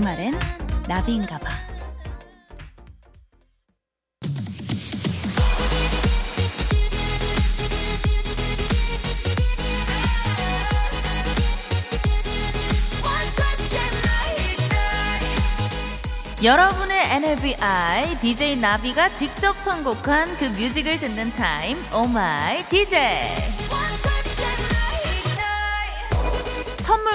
주말엔 나비인가 봐. 여러분의 NLBI DJ 나비가 직접 선곡한 그 뮤직을 듣는 타임 오마이 DJ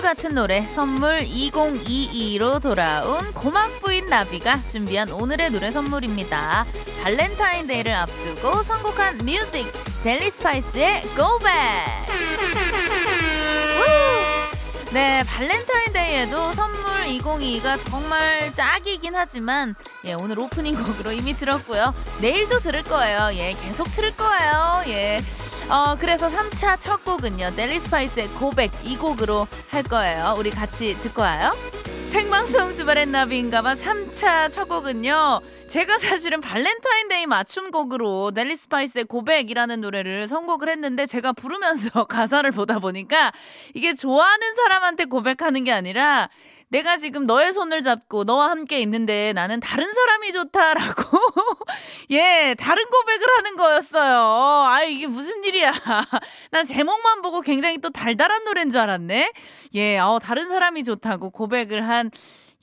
같은 노래 선물 2022로 돌아온 고막 부인 나비가 준비한 오늘의 노래 선물입니다 발렌타인데이를 앞두고 선곡한 뮤직 델리 스파이스의 고백 네, 발렌타인데이에도 선물 2022가 정말 딱이긴 하지만 예, 오늘 오프닝 곡으로 이미 들었고요. 내일도 들을 거예요. 예, 계속 들을 거예요. 예. 어, 그래서 3차 첫 곡은요. 델리 스파이스의 고백 이 곡으로 할 거예요. 우리 같이 듣고 와요. 생방송 주말엔 나비인가봐 3차 첫 곡은요. 제가 사실은 발렌타인데이 맞춤곡으로 델리 스파이스의 고백이라는 노래를 선곡을 했는데 제가 부르면서 가사를 보다 보니까 이게 좋아하는 사람한테 고백하는 게 아니라 내가 지금 너의 손을 잡고 너와 함께 있는데 나는 다른 사람이 좋다라고 예 다른 고백을 하는 거였어요. 아 이게 무슨 일이야? 난 제목만 보고 굉장히 또 달달한 노래인 줄 알았네. 예, 어 다른 사람이 좋다고 고백을 한.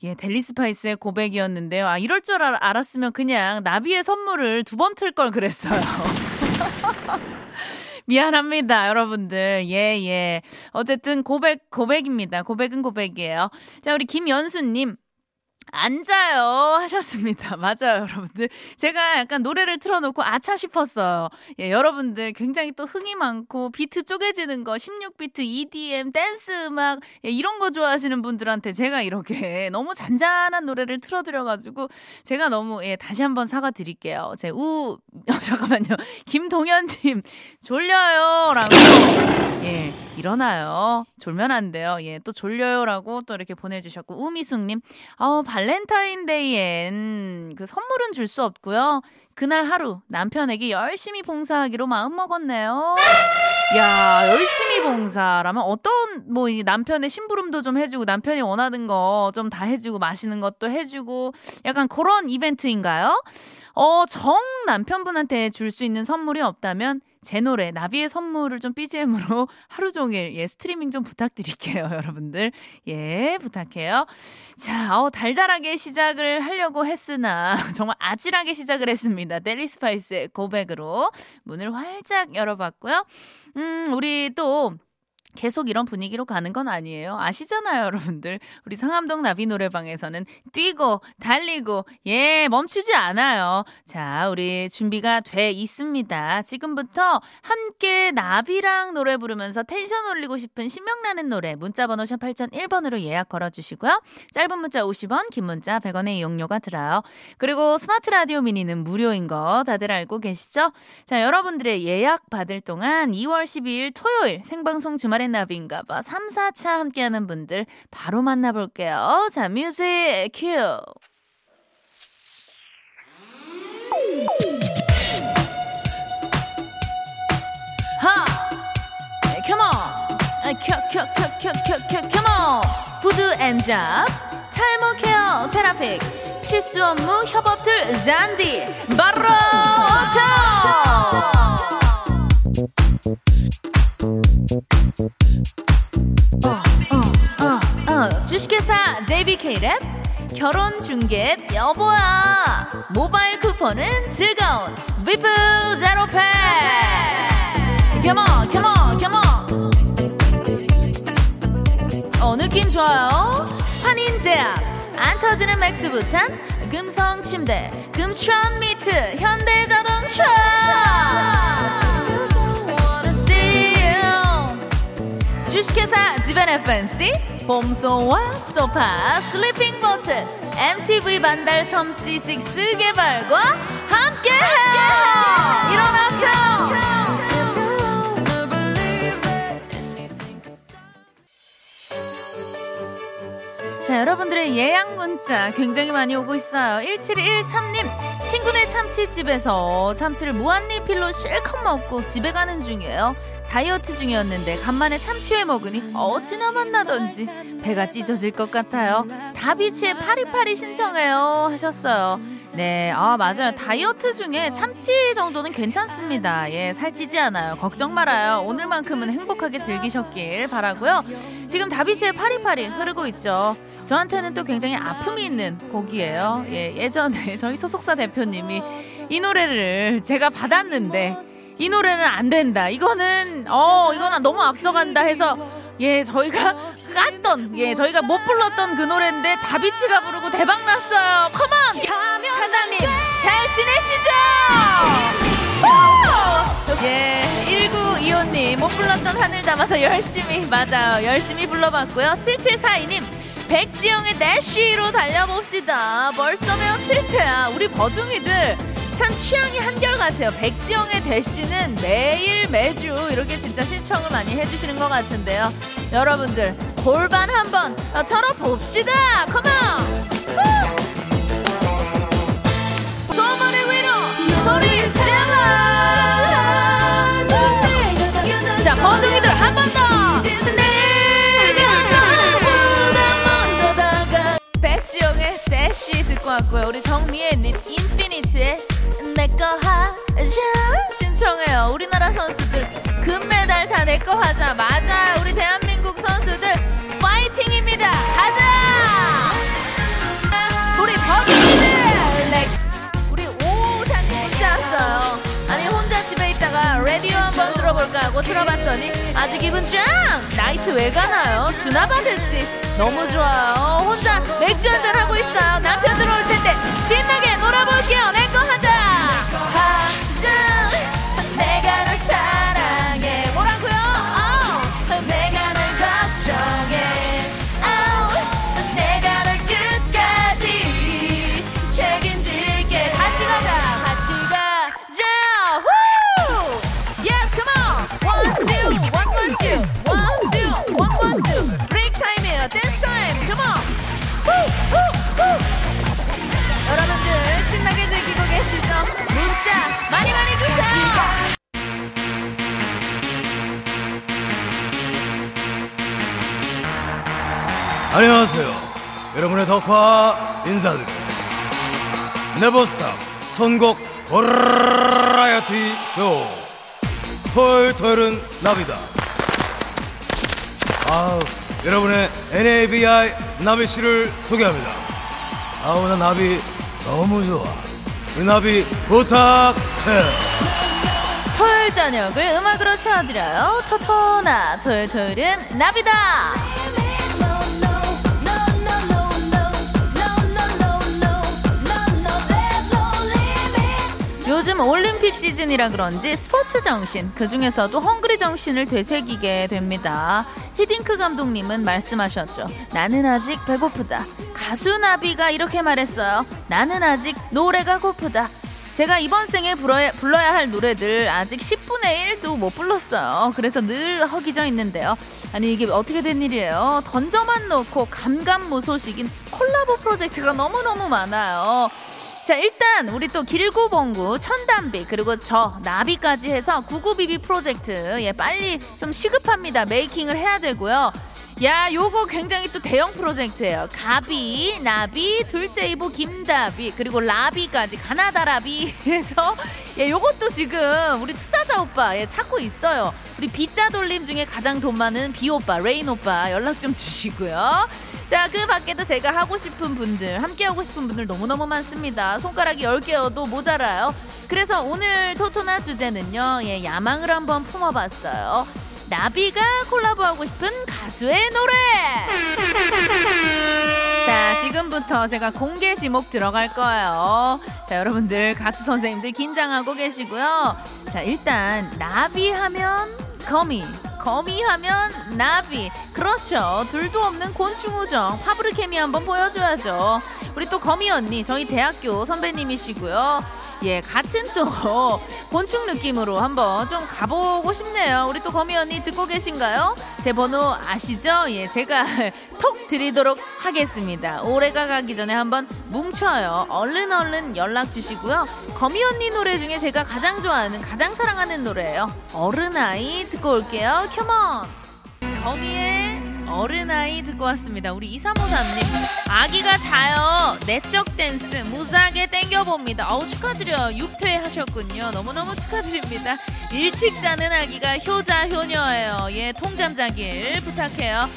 예, 델리 스파이스의 고백이었는데요. 아, 이럴 줄 알, 알았으면 그냥 나비의 선물을 두 번 틀 걸 그랬어요. 미안합니다, 여러분들. 예, 예. 어쨌든 고백, 고백입니다. 고백은 고백이에요. 자, 우리 김연수님. 앉아요 하셨습니다. 맞아요, 여러분들. 제가 약간 노래를 틀어놓고 아차 싶었어요. 예, 여러분들 굉장히 또 흥이 많고 비트 쪼개지는 거, 16비트 EDM, 댄스 음악 예, 이런 거 좋아하시는 분들한테 제가 이렇게 너무 잔잔한 노래를 틀어드려가지고 제가 너무 예, 다시 한번 사과드릴게요. 제 우, 어, 잠깐만요. 김동현님 졸려요라고 예 일어나요. 졸면 안 돼요. 예, 또 졸려요라고 또 이렇게 보내주셨고 우미숙님, 어 발렌타인데이엔 그 선물은 줄 수 없고요. 그날 하루 남편에게 열심히 봉사하기로 마음 먹었네요. 야, 열심히 봉사라면 어떤 뭐 남편의 심부름도 좀 해주고 남편이 원하는 거 좀 다 해주고 마시는 것도 해주고 약간 그런 이벤트인가요? 어, 정 남편분한테 줄 수 있는 선물이 없다면 제 노래 나비의 선물을 좀 BGM으로 하루 종일 예 스트리밍 좀 부탁드릴게요, 여러분들. 예, 부탁해요. 자, 어 달달하게 시작을 하려고 했으나 정말 아찔하게 시작을 했습니다. 델리 스파이스의 고백으로 문을 활짝 열어봤고요. 음, 우리 또 계속 이런 분위기로 가는 건 아니에요. 아시잖아요, 여러분들. 우리 상암동 나비 노래방에서는 뛰고, 달리고, 예, 멈추지 않아요. 자, 우리 준비가 돼 있습니다. 지금부터 함께 나비랑 노래 부르면서 텐션 올리고 싶은 신명나는 노래, 문자 번호 샵 8001번으로 예약 걸어 주시고요. 짧은 문자 50원, 긴 문자 100원의 이용료가 들어요. 그리고 스마트 라디오 미니는 무료인 거 다들 알고 계시죠? 자, 여러분들의 예약 받을 동안 2월 12일 토요일 생방송 주말에 나비인가봐 3, 4차 함께하는 분들 바로 만나볼게요. 자, music cue. 하! 컴온! 켜켜 켜 켜 켜켜 컴온! 푸드 앤 잡 탈모 케어 테라픽 필수 업무 협업틀 잔디 바로 오천! 주식회사 JBK랩 결혼 중개 여보야 모바일 쿠폰은 즐거운 비플 제로페이 come on come on come on 어 느낌 좋아요. 환인제약 안 터지는 맥스부탄 금성 침대 금천 미트 현대자동차 주식회사 지벤의 팬시 봄소와 소파 sleeping 버튼 MTV 반달 섬 C6 개발과 함께해요! 일어나세요 자, 여러분들의 예약 문자 굉장히 많이 오고 있어요. 1713님, 친구네 참치집에서 참치를 무한리필로 실컷 먹고 집에 가는 중이에요. 다이어트 중이었는데 간만에 참치회 먹으니 어찌나 맛나던지 배가 찢어질 것 같아요. 다비치의 파리파리 신청해요 하셨어요. 네, 아 맞아요. 다이어트 중에 참치 정도는 괜찮습니다. 예, 살찌지 않아요. 걱정 말아요. 오늘만큼은 행복하게 즐기셨길 바라고요. 지금 다비치의 파리파리 흐르고 있죠. 저한테는 또 굉장히 아픔이 있는 곡이에요. 예, 예전에 저희 소속사 대표님이 이 노래를 제가 받았는데 이 노래는 안 된다. 이거는 어 이거는 너무 앞서간다 해서 예 저희가 깠던 예 저희가 못 불렀던 그 노래인데 다비치가 부르고 대박 났어요. 컴온 사장님 잘 지내시죠? 예 1925님 못 불렀던 하늘 담아서 열심히 맞아요 열심히 불러봤고요. 7742님 백지영의 내쉬로 달려봅시다. 벌써 매우 칠체야. 우리 버둥이들 참 취향이 한결같아요. 백지영의 대시는 매일 매주 이렇게 진짜 신청을 많이 해주시는 것 같은데요. 여러분들 골반 한번 털어봅시다. 컴온! 왔고요. 우리 정미애님 인피니트의 내꺼 하자 신청해요. 우리나라 선수들 금메달 다 내꺼 하자. 맞아. 우리 대한민국 선수들 파이팅입니다. 가자. 우리 버기들 우리 오사님 문자 왔어요. 아니 혼자 집에 있다가 라디오 한번 들어볼까 하고 들어봤더니 아주 기분 짱! 나이트 왜 가나요? 주나 받을지 너무 좋아요. 혼자 맥주 한잔 하고 있어요. 남편 들어올 텐데 신나게 놀아볼게요. 내 거. 하자. 안녕하세요. 여러분의 덕화 인사드립니다. 네버스탑 선곡 버라이어티 쇼. 토요일 토요일은 나비다. 아우, 여러분의 NABI 나비 씨를 소개합니다. 아우, 나 나비 너무 좋아. 우리 나비 부탁해. 토요일 저녁을 음악으로 채워드려요. 토토나 토요일 토요일은 나비다. 요즘 올림픽 시즌이라 그런지 스포츠 정신, 그 중에서도 헝그리 정신을 되새기게 됩니다. 히딩크 감독님은 말씀하셨죠. 나는 아직 배고프다. 가수 나비가 이렇게 말했어요. 나는 아직 노래가 고프다. 제가 이번 생에 불러야, 불러야 할 노래들 아직 10분의 1도 못 불렀어요. 그래서 늘 허기져 있는데요. 아니, 이게 어떻게 된 일이에요? 던져만 놓고 감감무소식인 콜라보 프로젝트가 너무너무 많아요. 자 일단 우리 또 길구봉구 손담비 그리고 저 나비까지 해서 구구비비 프로젝트. 예 빨리 좀 시급합니다. making을 해야 되고요. 야 요거 굉장히 또 대형 프로젝트예요. 가비 나비 둘째 이모 김다비 그리고 라비까지 가나다 라비 해서 예 요것도 지금 우리 투자자 오빠 예 찾고 있어요. 우리 비자 돌림 중에 가장 돈 많은 비 오빠 레인 오빠 연락 좀 주시고요 자, 그 밖에도 제가 하고 싶은 분들, 함께 하고 싶은 분들 너무너무 많습니다. 손가락이 10개여도 모자라요. 그래서 오늘 토토나 주제는요, 예, 야망을 한번 품어봤어요. 나비가 콜라보하고 싶은 가수의 노래! 자, 지금부터 제가 공개 지목 들어갈 거예요. 자, 여러분들, 가수 선생님들 긴장하고 계시고요. 자, 일단, 나비 하면 거미. 거미하면 나비 그렇죠 둘도 없는 곤충 우정 파브르 케미 한번 보여줘야죠 우리 또 거미 언니 저희 대학교 선배님이시고요 예 같은 또 곤충 느낌으로 한번 좀 가보고 싶네요 우리 또 거미 언니 듣고 계신가요 제 번호 아시죠 예 제가 톡 드리도록 하겠습니다. 올해가 가기 전에 한번 뭉쳐요. 얼른 얼른 연락 주시고요. 거미 언니 노래 중에 제가 가장 좋아하는, 가장 사랑하는 노래예요. 어른아이 듣고 올게요. 컴온! 거미의 어른아이 듣고 왔습니다. 우리 2353님. 아기가 자요. 내적 댄스 무사하게 땡겨봅니다. 어우, 축하드려요. 6회 하셨군요. 너무너무 축하드립니다. 일찍 자는 아기가 효자, 효녀예요. 예, 통잠 자길 부탁해요.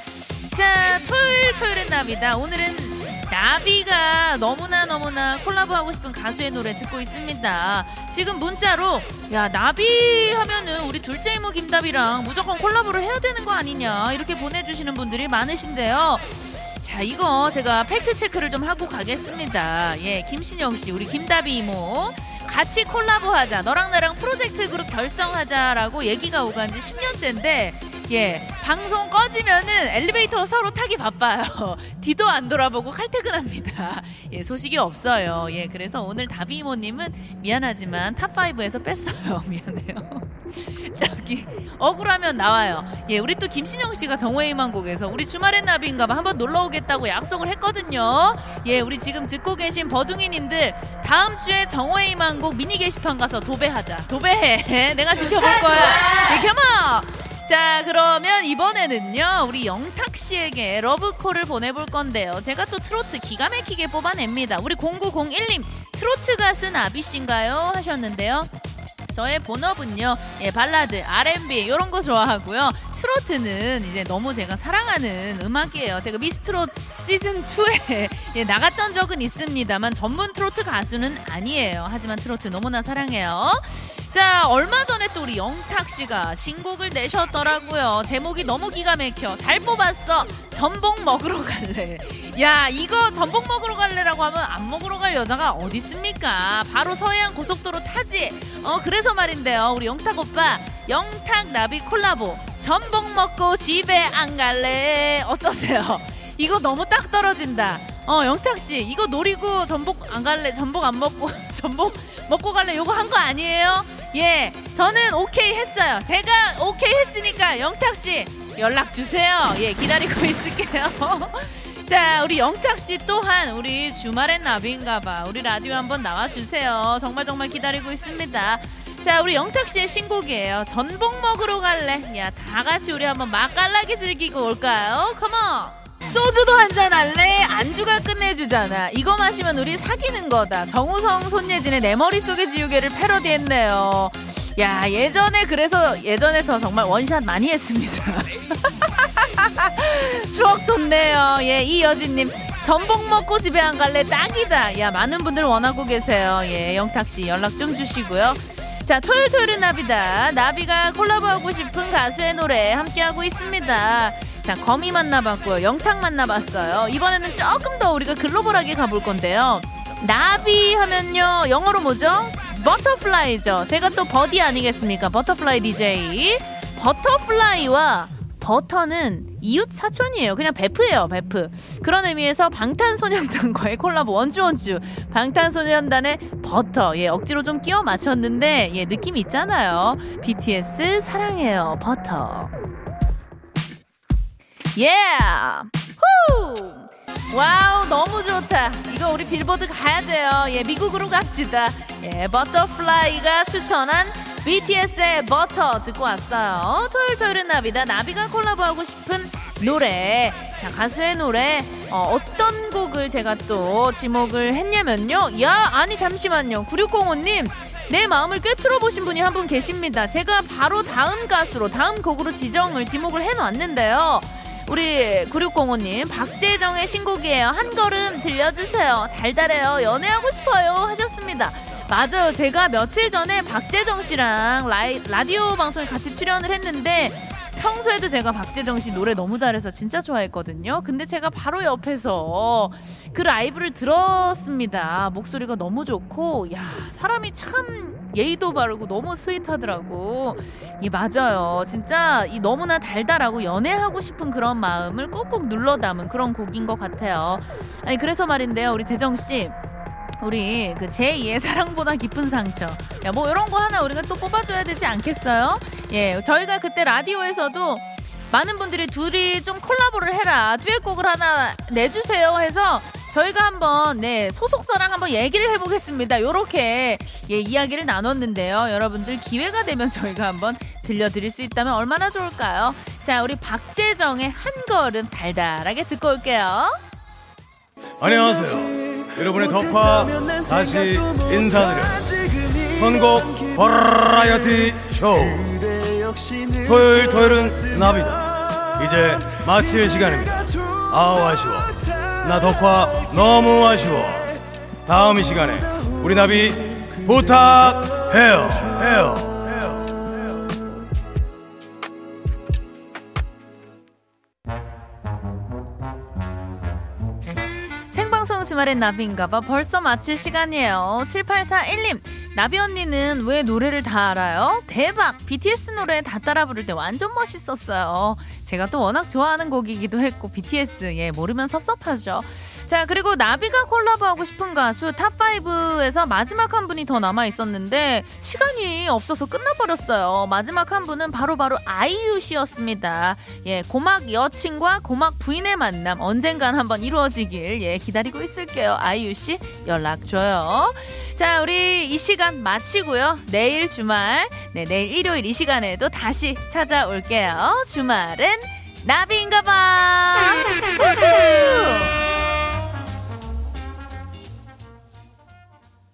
자, 토요일, 토요일은 나비다. 오늘은 나비가 너무나 너무나 콜라보하고 싶은 가수의 노래 듣고 있습니다. 지금 문자로 야 나비 하면은 우리 둘째 이모 김다비랑 무조건 콜라보를 해야 되는 거 아니냐 이렇게 보내주시는 분들이 많으신데요. 자 이거 제가 팩트 체크를 좀 하고 가겠습니다. 예 김신영 씨 우리 김다비 이모 같이 콜라보하자 너랑 나랑 프로젝트 그룹 결성하자라고 얘기가 오간 지 10년째인데 예, 방송 꺼지면은 엘리베이터 서로 타기 바빠요. 뒤도 안 돌아보고 칼퇴근합니다. 예, 소식이 없어요. 예, 그래서 오늘 다비이모님은 미안하지만 top 5에서 뺐어요. 미안해요. 저기 억울하면 나와요. 예, 우리 또 김신영 씨가 정호의 희망곡에서 우리 주말엔 나비인가 봐 한번 놀러 오겠다고 약속을 했거든요. 예, 우리 지금 듣고 계신 버둥이님들 다음 주에 정호의 희망곡 미니 게시판 가서 도배하자. 도배해. 내가 지켜볼 거야. 예, 겸아. 자, 그러면 이번에는요, 우리 영탁 씨에게 러브콜을 보내볼 건데요. 제가 또 트로트 기가 막히게 뽑아냅니다. 우리 0901님, 트로트 가수 나비 씨인가요? 하셨는데요. 저의 본업은요, 예, 발라드, R&B 이런 거 좋아하고요. 트로트는 이제 너무 제가 사랑하는 음악이에요. 제가 미스트롯 시즌 2에 예, 나갔던 적은 있습니다만 전문 트로트 가수는 아니에요. 하지만 트로트 너무나 사랑해요. 자, 얼마 전에 또 우리 영탁 씨가 신곡을 내셨더라고요. 제목이 너무 기가 막혀. 잘 뽑았어. 전복 먹으러 갈래. 야, 이거 전복 먹으러 갈래라고 하면 안 먹으러 갈 여자가 어디 있습니까? 바로 서해안 고속도로 타지. 어, 그래서 말인데요. 우리 영탁 오빠, 영탁 나비 콜라보. 전복 먹고 집에 안 갈래. 어떠세요? 이거 너무 딱 떨어진다. 어, 영탁 씨, 이거 노리고 전복 안 갈래. 전복 안 먹고 전복 먹고 갈래. 요거 한 거 아니에요? 예, 저는 오케이 했어요. 제가 오케이 했으니까 영탁 씨 연락 주세요. 예, 기다리고 있을게요. 자, 우리 영탁 씨 또한 우리 주말엔 나비인가봐. 우리 라디오 한번 나와 주세요. 정말 정말 기다리고 있습니다. 자, 우리 영탁 씨의 신곡이에요. 전복 먹으러 갈래. 야, 다 같이 우리 한번 맛깔나게 즐기고 올까요? 컴온. 소주도 한잔 할래? 안주가 끝내주잖아. 이거 마시면 우리 사귀는 거다. 정우성 손예진의 내 머릿속의 지우개를 패러디했네요. 야, 예전에 그래서 예전에 저 정말 원샷 많이 했습니다. 추억 돋네요. 예, 이여진님. 전복 먹고 집에 안 갈래 딱이다. 야, 많은 분들 원하고 계세요. 예, 영탁 씨 연락 좀 주시고요. 자, 토요일 토요일은 나비다. 나비가 콜라보하고 싶은 가수의 노래 함께하고 있습니다. 자, 거미 만나봤고요. 영탁 만나봤어요. 이번에는 조금 더 우리가 글로벌하게 가볼 건데요. 나비 하면요. 영어로 뭐죠? butterfly죠. 제가 또 버디 아니겠습니까? butterfly DJ. butterfly와 버터는 이웃 사촌이에요. 그냥 베프예요, 베프. 그런 의미에서 방탄소년단과의 콜라보 want you want you. 방탄소년단의 버터. 예, 억지로 좀 끼워 맞췄는데, 예, 느낌이 있잖아요. BTS 사랑해요, 버터. 예! 후! wow, 너무 좋다. 이거 우리 빌보드 가야 돼요. 예, 미국으로 갑시다. 예, butterfly가 추천한 BTS의 Butter 듣고 왔어요. 토요일 토요일은 나비다. 나비가 콜라보하고 싶은 노래. 자, 가수의 노래. 어, 떤 곡을 제가 또 지목을 했냐면요. 야, 아니, 잠시만요. 9605님. 내 마음을 꿰뚫어 보신 분이 한 분 계십니다. 제가 바로 다음 가수로, 다음 곡으로 지정을, 지목을 해놨는데요. 우리 9605님 박재정의 신곡이에요. 한 걸음 들려주세요. 달달해요. 연애하고 싶어요. 하셨습니다. 맞아요. 제가 며칠 전에 박재정 씨랑 라이, 라디오 방송에 같이 출연을 했는데 평소에도 제가 박재정 씨 노래 너무 잘해서 진짜 좋아했거든요. 근데 제가 바로 옆에서 그 라이브를 들었습니다. 목소리가 너무 좋고, 야, 사람이 참 예의도 바르고 너무 스윗하더라고. 이 맞아요. 진짜 이 너무나 달달하고 연애하고 싶은 그런 마음을 꾹꾹 눌러 담은 그런 곡인 것 같아요. 아니 그래서 말인데요, 우리 재정 씨. 우리 그 제2의 사랑보다 깊은 상처. 야, 뭐 이런 거 하나 우리가 또 뽑아줘야 되지 않겠어요? 예, 저희가 그때 라디오에서도 많은 분들이 둘이 좀 콜라보를 해라. 듀엣곡을 하나 내주세요 해서 저희가 한번 네 소속사랑 한번 얘기를 해보겠습니다. 요렇게 예 이야기를 나눴는데요. 여러분들 기회가 되면 저희가 한번 들려드릴 수 있다면 얼마나 좋을까요? 자 우리 박재정의 한 걸음 달달하게 듣고 올게요. 안녕하세요. 여러분의 덕화 다시 인사드려. 선곡 버라이어티 쇼. 토요일 토요일은 나비다. 이제 마칠 시간입니다. 아우 아쉬워. 나 덕화 너무 아쉬워. 다음 이 시간에 우리 나비 부탁해요. 해요. 생방송 주말엔 나비인가봐 벌써 마칠 시간이에요. 7841님 나비 언니는 왜 노래를 다 알아요? 대박! BTS 노래 다 따라 부를 때 완전 멋있었어요. 제가 또 워낙 좋아하는 곡이기도 했고 BTS 예 모르면 섭섭하죠. 자 그리고 나비가 콜라보하고 싶은 가수 top 5에서 마지막 한 분이 더 남아 있었는데 시간이 없어서 끝나버렸어요. 마지막 한 분은 바로 바로 아이유 씨였습니다. 예 고막 여친과 고막 부인의 만남 언젠간 한번 이루어지길 예 기다리고 있을게요. 아이유 씨 연락 줘요. 자 우리 이 시간 마치고요. 내일 주말 네 내일 일요일 이 시간에도 다시 찾아올게요. 주말은 나비인가봐.